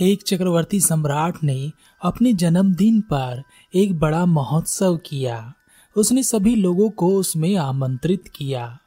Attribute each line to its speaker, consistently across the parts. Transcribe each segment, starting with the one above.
Speaker 1: एक चक्रवर्ती सम्राट ने अपने जन्मदिन पर एक बड़ा महोत्सव किया। उसने सभी लोगों को उसमें आमंत्रित किया।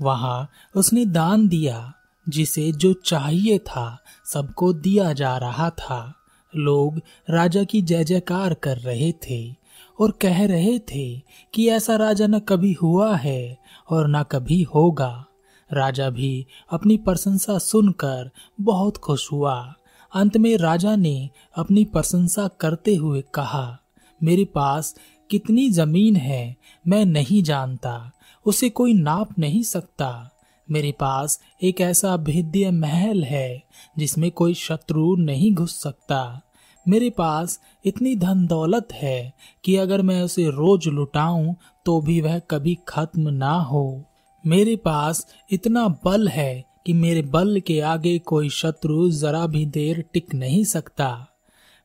Speaker 1: वहाँ उसने दान दिया, जिसे जो चाहिए था, सबको दिया जा रहा था। लोग राजा की जय जयकार कर रहे थे और कह रहे थे कि ऐसा राजा न कभी हुआ है और न कभी होगा। राजा भी अपनी प्रशंसा सुनकर बहुत खुश हुआ। अंत में राजा ने अपनी प्रशंसा करते हुए कहा, मेरे पास कितनी ज़मीन है, मैं नहीं जानता। उसे कोई नाप नहीं सकता। मेरे पास एक ऐसा भेद्य महल है, जिसमें कोई शत्रु नहीं घुस सकता। मेरे पास इतनी धन दौलत है कि अगर मैं उसे रोज लुटाऊं तो भी वह कभी खत्म ना हो। मेरे पास इतना बल है कि मेरे बल के आगे कोई शत्रु जरा भी देर टिक नहीं सकता।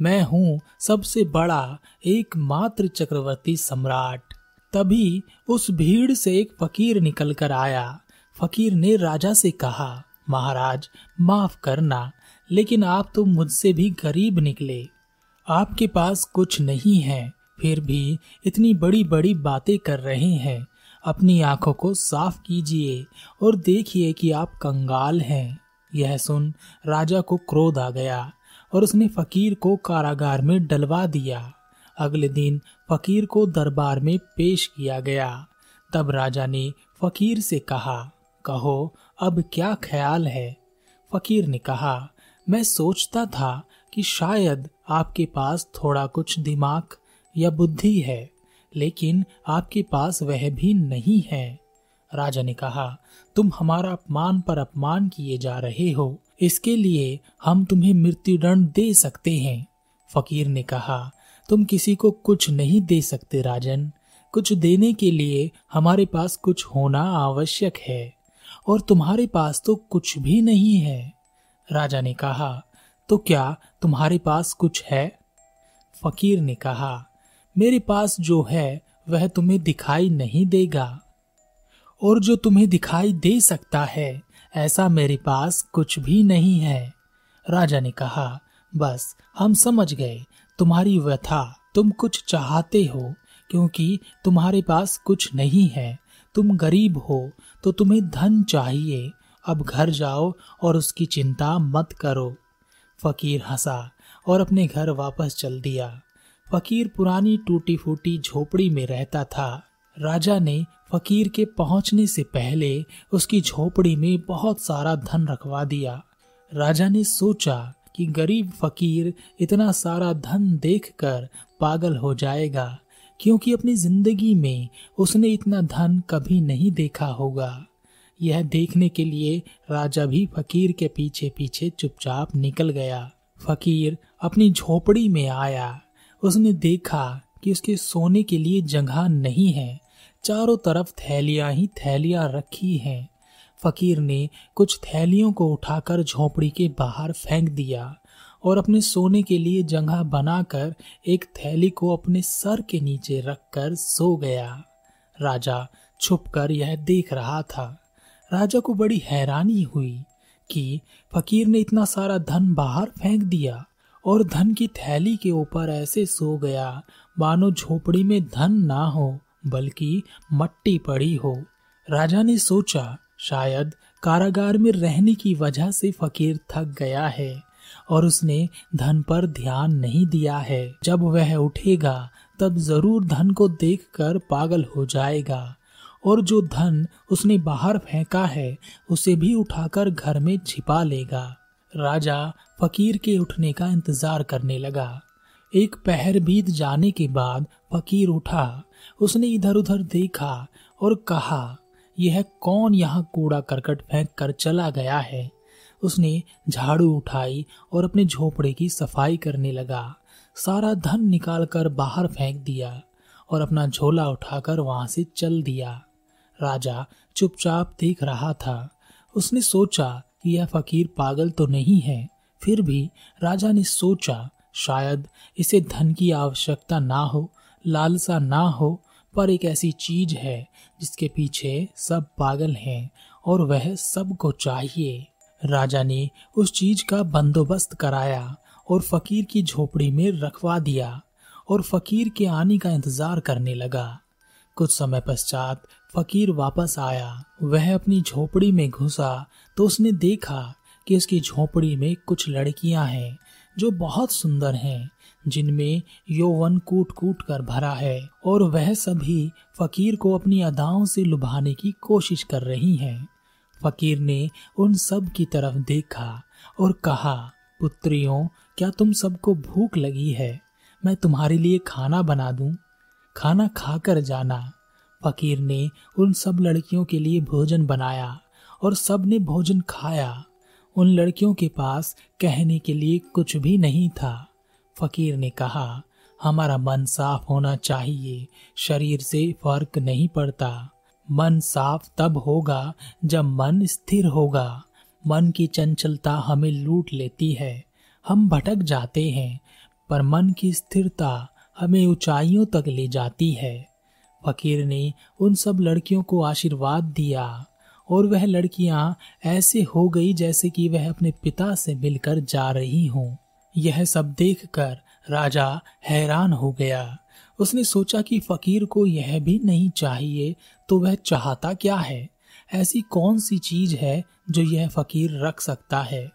Speaker 1: मैं हूँ सबसे बड़ा एकमात्र चक्रवर्ती सम्राट। तभी उस भीड़ से एक फकीर निकल कर आया। फकीर ने राजा से कहा, महाराज, माफ़ करना, लेकिन आप तो मुझसे भी गरीब निकले। आपके पास कुछ नहीं है, फिर भी इतनी बड़ी बड़ी बातें कर रहे हैं। अपनी आँखों को साफ़ कीजिए और देखिए कि आप कंगाल हैं। यह सुन राजा को क्रोध आ गया और उसने फकीर को कारागार में डलवा दिया। अगले दिन फकीर को दरबार में पेश किया गया। तब राजा ने फकीर से कहा, कहो, अब क्या ख्याल है? फकीर ने कहा, मैं सोचता था कि शायद आपके पास थोड़ा कुछ दिमाग या बुद्धि है। लेकिन आपके पास वह भी नहीं है। राजा ने कहा, तुम हमारा अपमान पर अपमान किए जा रहे हो। इसके लिए हम तुम्हें मृत्यु दंड दे सकते हैं। फकीर ने कहा, तुम किसी को कुछ नहीं दे सकते, राजन। कुछ देने के लिए हमारे पास कुछ होना आवश्यक है, और तुम्हारे पास तो कुछ भी नहीं है। राजा ने कहा तो क्या तुम्हारे पास कुछ है? फकीर ने कहा मेरे पास जो है, वह तुम्हें दिखाई नहीं देगा। और जो तुम्हें दिखाई दे सकता है, ऐसा मेरे पास कुछ भी नहीं है। राजा ने कहा, बस, हम समझ गए। तुम्हारी व्यथा तुम कुछ चाहते हो, क्योंकि तुम्हारे पास कुछ नहीं है। तुम गरीब हो तो तुम्हें धन चाहिए। अब घर जाओ और उसकी चिंता मत करो। फकीर हंसा और अपने घर वापस चल दिया। फकीर पुरानी टूटी फूटी झोपड़ी में रहता था। राजा ने फकीर के पहुँचने से पहले उसकी झोपड़ी में बहुत सारा धन रखवा दिया। राजा ने सोचा कि गरीब फकीर इतना सारा धन देखकर पागल हो जाएगा, क्योंकि अपनी ज़िंदगी में उसने इतना धन कभी नहीं देखा होगा। यह देखने के लिए राजा भी फकीर के पीछे पीछे चुपचाप निकल गया। फकीर अपनी झोपड़ी में आया। उसने देखा कि उसके सोने के लिए जगह नहीं है। चारों तरफ़ थैलियाँ ही थैलियाँ रखी हैं। फकीर ने कुछ थैलियों को उठाकर झोपड़ी के बाहर फेंक दिया और अपने सोने के लिए जगह बनाकर एक थैली को अपने सर के नीचे रखकर सो गया। राजा छुपकर यह देख रहा था। राजा को बड़ी हैरानी हुई कि फकीर ने इतना सारा धन बाहर फेंक दिया। और धन की थैली के ऊपर ऐसे सो गया, मानो झोपड़ी में धन ना हो, बल्कि मट्टी पड़ी हो। राजा ने सोचा, शायद कारागार में रहने की वजह से फकीर थक गया है, और उसने धन पर ध्यान नहीं दिया है। जब वह उठेगा, तब ज़रूर धन को देखकर पागल हो जाएगा, और जो धन उसने बाहर फेंका है, उसे भी उठाकर घर में छिपा लेगा। राजा फकीर के उठने का इंतज़ार करने लगा। एक पहर बीत जाने के बाद फकीर उठा। उसने इधर उधर देखा और कहा, यह कौन यहाँ कूड़ा करकट फेंक कर चला गया है? उसने झाड़ू उठाई और अपने झोपड़े की सफ़ाई करने लगा। सारा धन निकालकर बाहर फेंक दिया और अपना झोला उठाकर वहाँ से चल दिया। राजा चुपचाप देख रहा था। उसने सोचा कि यह फकीर पागल तो नहीं है, फिर भी राजा ने सोचा, शायद इसे धन की आवश्यकता ना हो, लालसा ना हो, पर एक ऐसी चीज़ है जिसके पीछे सब पागल हैं और वह सबको चाहिए। राजा ने उस चीज़ का बंदोबस्त कराया और फकीर की झोपड़ी में रखवा दिया और फकीर के आने का इंतज़ार करने लगा। कुछ समय पश्चात फकीर वापस आया, वह अपनी झोपड़ी में घुसा तो उसने देखा कि उसकी झोपड़ी में कुछ लड़कियाँ हैं, जो बहुत सुंदर हैं, जिनमें यौवन कूट कूट कर भरा है, और वह सभी फकीर को अपनी अदाओं से लुभाने की कोशिश कर रही हैं। फकीर ने उन सब की तरफ़ देखा और कहा, पुत्रियों, क्या तुम सबको भूख लगी है? मैं तुम्हारे लिए खाना बना दूँ। खाना खाकर जाना। फकीर ने उन सब लड़कियों के लिए भोजन बनाया और सबने भोजन खाया। उन लड़कियों के पास कहने के लिए कुछ भी नहीं था। फकीर ने कहा, हमारा मन साफ़ होना चाहिए, शरीर से फ़र्क नहीं पड़ता। मन साफ़ तब होगा जब मन स्थिर होगा। मन की चंचलता हमें लूट लेती है। हम भटक जाते हैं, पर मन की स्थिरता हमें ऊंचाइयों तक ले जाती है। फकीर ने उन सब लड़कियों को आशीर्वाद दिया, और वह लड़कियाँ ऐसे हो गई जैसे कि वह अपने पिता से मिलकर जा रही हों। यह सब देखकर राजा हैरान हो गया। उसने सोचा कि फकीर को यह भी नहीं चाहिए तो वह चाहता क्या है? ऐसी कौन सी चीज़ है जो यह फकीर रख सकता है?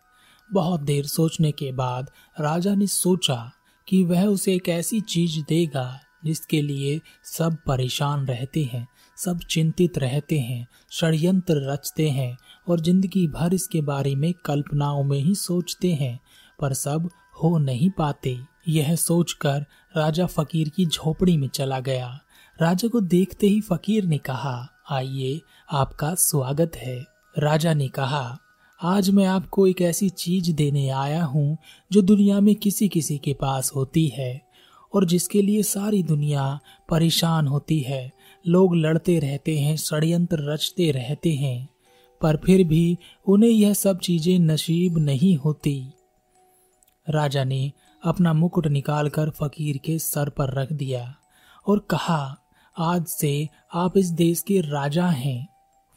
Speaker 1: बहुत देर सोचने के बाद राजा ने सोचा कि वह उसे एक ऐसी चीज़ देगा जिसके लिए सब परेशान रहते हैं, सब चिंतित रहते हैं, षड्यंत्र रचते हैं और ज़िंदगी भर इसके बारे में कल्पनाओं में ही सोचते हैं, पर सब हो नहीं पाते। यह सोचकर राजा फकीर की झोपड़ी में चला गया। राजा को देखते ही फकीर ने कहा, आइए, आपका स्वागत है। राजा ने कहा, आज मैं आपको एक ऐसी चीज़ देने आया हूँ जो दुनिया में किसी किसी के पास होती है। और जिसके लिए सारी दुनिया परेशान होती है। लोग लड़ते रहते हैं, षड्यंत्र रचते रहते हैं, पर फिर भी उन्हें यह सब चीज़ें नसीब नहीं होती। राजा ने अपना मुकुट निकालकर फकीर के सर पर रख दिया और कहा, आज से आप इस देश के राजा हैं।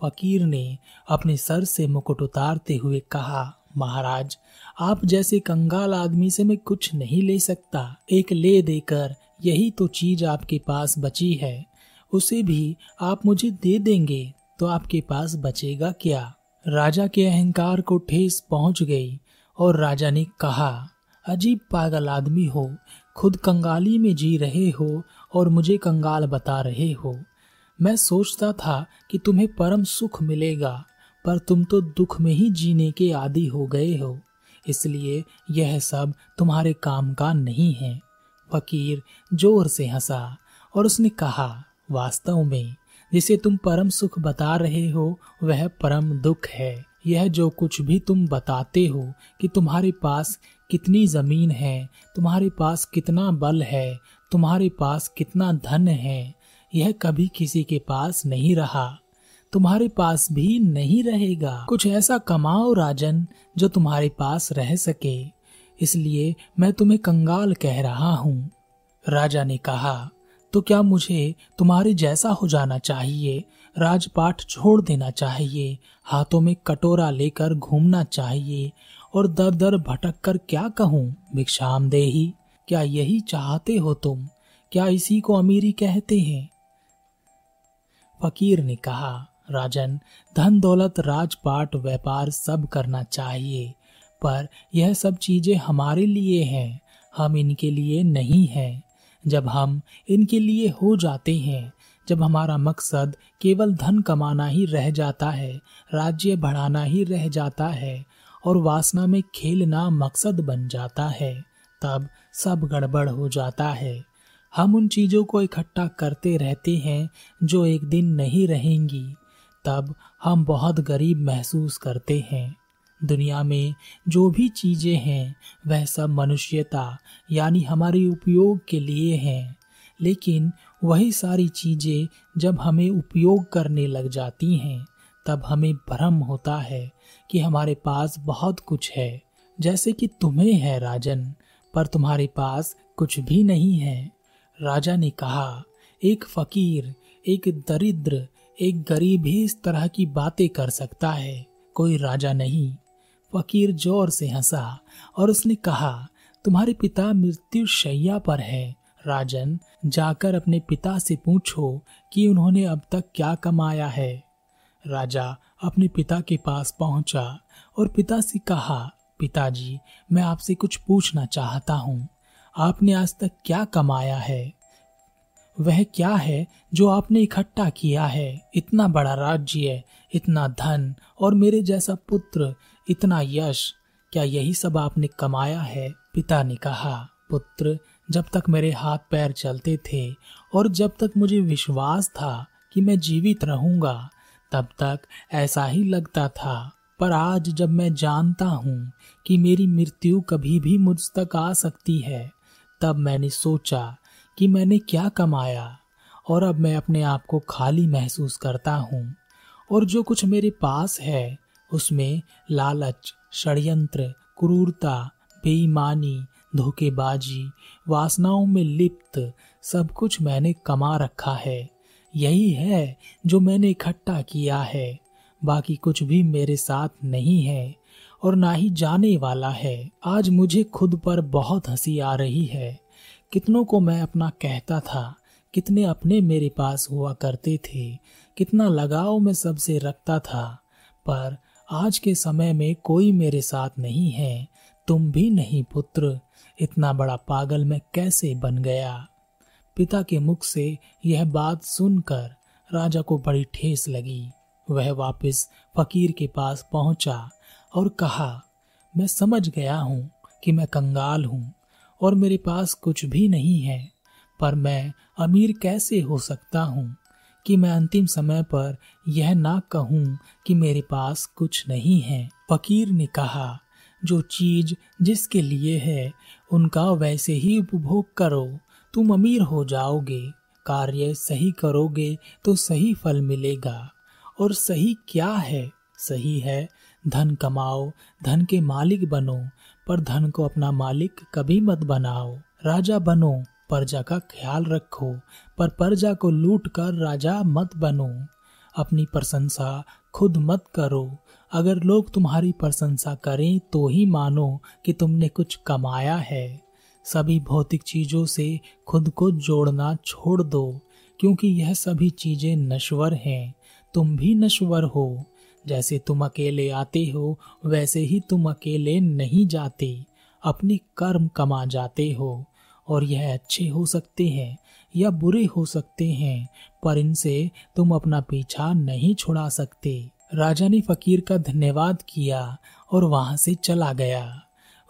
Speaker 1: फकीर ने अपने सर से मुकुट उतारते हुए कहा महाराज, आप जैसे कंगाल आदमी से मैं कुछ नहीं ले सकता। एक ले देकर यही तो चीज़ आपके पास बची है। उसे भी आप मुझे दे देंगे तो आपके पास बचेगा क्या? राजा के अहंकार को ठेस पहुँच गई और राजा ने कहा, अजीब पागल आदमी हो, खुद कंगाली में जी रहे हो और मुझे कंगाल बता रहे हो। मैं सोचता था कि तुम्हें परम सुख मिलेगा। पर तुम तो दुख में ही जीने के आदि हो गए हो। इसलिए यह सब तुम्हारे काम का नहीं है। फकीर ज़ोर से हंसा और उसने कहा, वास्तव में जिसे तुम परम सुख बता रहे हो, वह परम दुख है। यह जो कुछ भी तुम बताते हो कि तुम्हारे पास कितनी ज़मीन है, तुम्हारे पास कितना बल है, तुम्हारे पास कितना धन है, यह कभी किसी के पास नहीं रहा। तुम्हारे पास भी नहीं रहेगा। कुछ ऐसा कमाओ राजन, जो तुम्हारे पास रह सके। इसलिए मैं तुम्हें कंगाल कह रहा हूँ। राजा ने कहा तो क्या मुझे तुम्हारे जैसा हो जाना चाहिए? राजपाट छोड़ देना चाहिए। हाथों में कटोरा लेकर घूमना चाहिए। और दर दर भटक कर क्या कहूँ? भिक्षाम दे ही क्या यही चाहते हो तुम? क्या इसी को अमीरी कहते हैं? फकीर ने कहा राजन, धन दौलत, राजपाट, व्यापार सब करना चाहिए, पर यह सब चीज़ें हमारे लिए हैं, हम इनके लिए नहीं हैं। जब हम इनके लिए हो जाते हैं, जब हमारा मकसद केवल धन कमाना ही रह जाता है, राज्य बढ़ाना ही रह जाता है, और वासना में खेलना मकसद बन जाता है, तब सब गड़बड़ हो जाता है। हम उन चीज़ों को इकट्ठा करते रहते हैं, जो एक दिन नहीं रहेंगी। तब हम बहुत गरीब महसूस करते हैं। दुनिया में जो भी चीज़ें हैं, वह सब मनुष्यता, यानी हमारे उपयोग के लिए हैं। लेकिन वही सारी चीज़ें जब हमें उपयोग करने लग जाती हैं, तब हमें भ्रम होता है कि हमारे पास बहुत कुछ है। जैसे कि तुम्हें है राजन, पर तुम्हारे पास कुछ भी नहीं है। राजा ने कहा, एक फकीर, एक दरिद्र एक गरीब ही इस तरह की बातें कर सकता है। कोई राजा नहीं। फकीर ज़ोर से हंसा और उसने कहा, तुम्हारे पिता मृत्यु शैया पर है। राजन, जाकर अपने पिता से पूछो कि उन्होंने अब तक क्या कमाया है। राजा अपने पिता के पास पहुँचा और पिता से कहा, पिताजी, मैं आपसे कुछ पूछना चाहता हूँ। आपने आज तक क्या कमाया है? वह क्या है जो आपने इकट्ठा किया है? इतना बड़ा राज्य, इतना धन और मेरे जैसा पुत्र, इतना यश। क्या यही सब आपने कमाया है? पिता ने कहा, पुत्र, जब तक मेरे हाथ पैर चलते थे और जब तक मुझे विश्वास था कि मैं जीवित रहूँगा, तब तक ऐसा ही लगता था। पर आज जब मैं जानता हूँ कि मेरी मृत्यु कभी भी मुझ तक आ सकती है, तब मैंने सोचा कि मैंने क्या कमाया और अब मैं अपने आप को खाली महसूस करता हूँ और जो कुछ मेरे पास है, उसमें लालच, षड्यंत्र, क्रूरता, बेईमानी, धोखेबाजी, वासनाओं में लिप्त सब कुछ मैंने कमा रखा है। यही है जो मैंने इकट्ठा किया है। बाकी कुछ भी मेरे साथ नहीं है और ना ही जाने वाला है। आज मुझे खुद पर बहुत हँसी आ रही है। कितनों को मैं अपना कहता था, कितने अपने मेरे पास हुआ करते थे, कितना लगाव में सबसे रखता था, पर आज के समय में कोई मेरे साथ नहीं है, तुम भी नहीं पुत्र, इतना बड़ा पागल मैं कैसे बन गया? पिता के मुख से यह बात सुनकर राजा को बड़ी ठेस लगी। वह वापस फकीर के पास पहुँचा और कहा, मैं समझ गया हूँ कि मैं कंगाल हूँ और मेरे पास कुछ भी नहीं है, पर मैं अमीर कैसे हो सकता हूँ कि मैं अंतिम समय पर यह ना कहूँ कि मेरे पास कुछ नहीं है? फकीर ने कहा, जो चीज़ जिसके लिए है, उनका वैसे ही उपभोग करो। तुम अमीर हो जाओगे, कार्य सही करोगे तो सही फल मिलेगा। और सही क्या है? सही है, धन कमाओ, धन के मालिक बनो पर धन को अपना मालिक कभी मत बनाओ। राजा बनो, प्रजा का ख्याल रखो, पर प्रजा को लूट कर राजा मत बनो। अपनी प्रशंसा खुद मत करो। अगर लोग तुम्हारी प्रशंसा करें तो ही मानो कि तुमने कुछ कमाया है। सभी भौतिक चीज़ों से खुद को जोड़ना छोड़ दो, क्योंकि यह सभी चीज़ें नश्वर हैं। तुम भी नश्वर हो। जैसे तुम अकेले आते हो, वैसे ही तुम अकेले नहीं जाते। अपने कर्म कमा जाते हो, और यह अच्छे हो सकते हैं या बुरे हो सकते हैं, पर इनसे तुम अपना पीछा नहीं छुड़ा सकते। राजा ने फकीर का धन्यवाद किया और वहाँ से चला गया।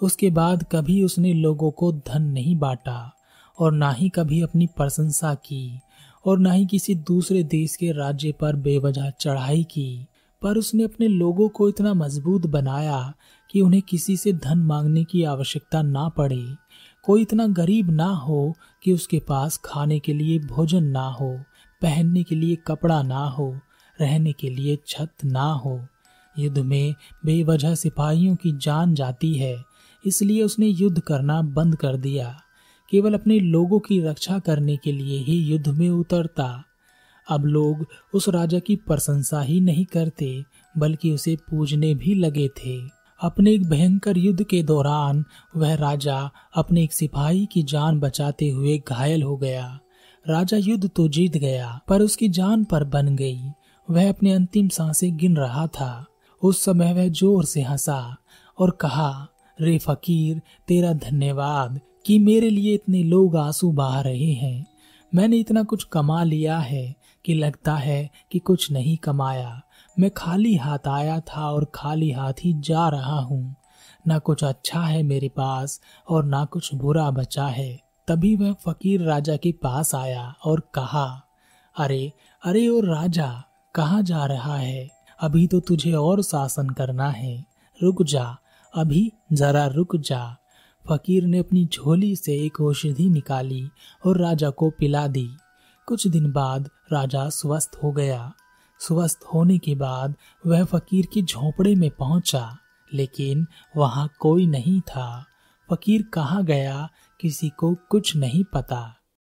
Speaker 1: उसके बाद कभी उसने लोगों को धन नहीं बांटा, और ना ही कभी अपनी प्रशंसा की, और ना ही किसी दूसरे देश के राज्य पर बेवजह चढ़ाई की। पर उसने अपने लोगों को इतना मज़बूत बनाया कि उन्हें किसी से धन मांगने की आवश्यकता ना पड़े। कोई इतना गरीब ना हो कि उसके पास खाने के लिए भोजन ना हो, पहनने के लिए कपड़ा ना हो, रहने के लिए छत ना हो। युद्ध में बेवजह सिपाहियों की जान जाती है, इसलिए उसने युद्ध करना बंद कर दिया। केवल अपने लोगों की रक्षा करने के लिए ही युद्ध में उतरता। अब लोग उस राजा की प्रशंसा ही नहीं करते, बल्कि उसे पूजने भी लगे थे। अपने एक भयंकर युद्ध के दौरान वह राजा अपने एक सिपाही की जान बचाते हुए घायल हो गया। राजा युद्ध तो जीत गया, पर उसकी जान पर बन गई। वह अपने अंतिम साँसें गिन रहा था। उस समय वह ज़ोर से हंसा और कहा, रे फकीर, तेरा धन्यवाद कि मेरे लिए इतने लोग आँसू बहा रहे हैं। मैंने इतना कुछ कमा लिया है कि लगता है कि कुछ नहीं कमाया। मैं खाली हाथ आया था और खाली हाथ ही जा रहा हूँ। ना कुछ अच्छा है मेरे पास और ना कुछ बुरा बचा है। तभी वह फकीर राजा के पास आया और कहा, अरे अरे ओ राजा, कहाँ जा रहा है? अभी तो तुझे और शासन करना है। रुक जा, अभी जरा रुक जा। फकीर ने अपनी झोली से एक औषधि निकाली और राजा को पिला दी। कुछ दिन बाद राजा स्वस्थ हो गया। स्वस्थ होने के बाद वह फकीर की झोपड़े में पहुँचा, लेकिन वहाँ कोई नहीं था। फकीर कहाँ गया, किसी को कुछ नहीं पता।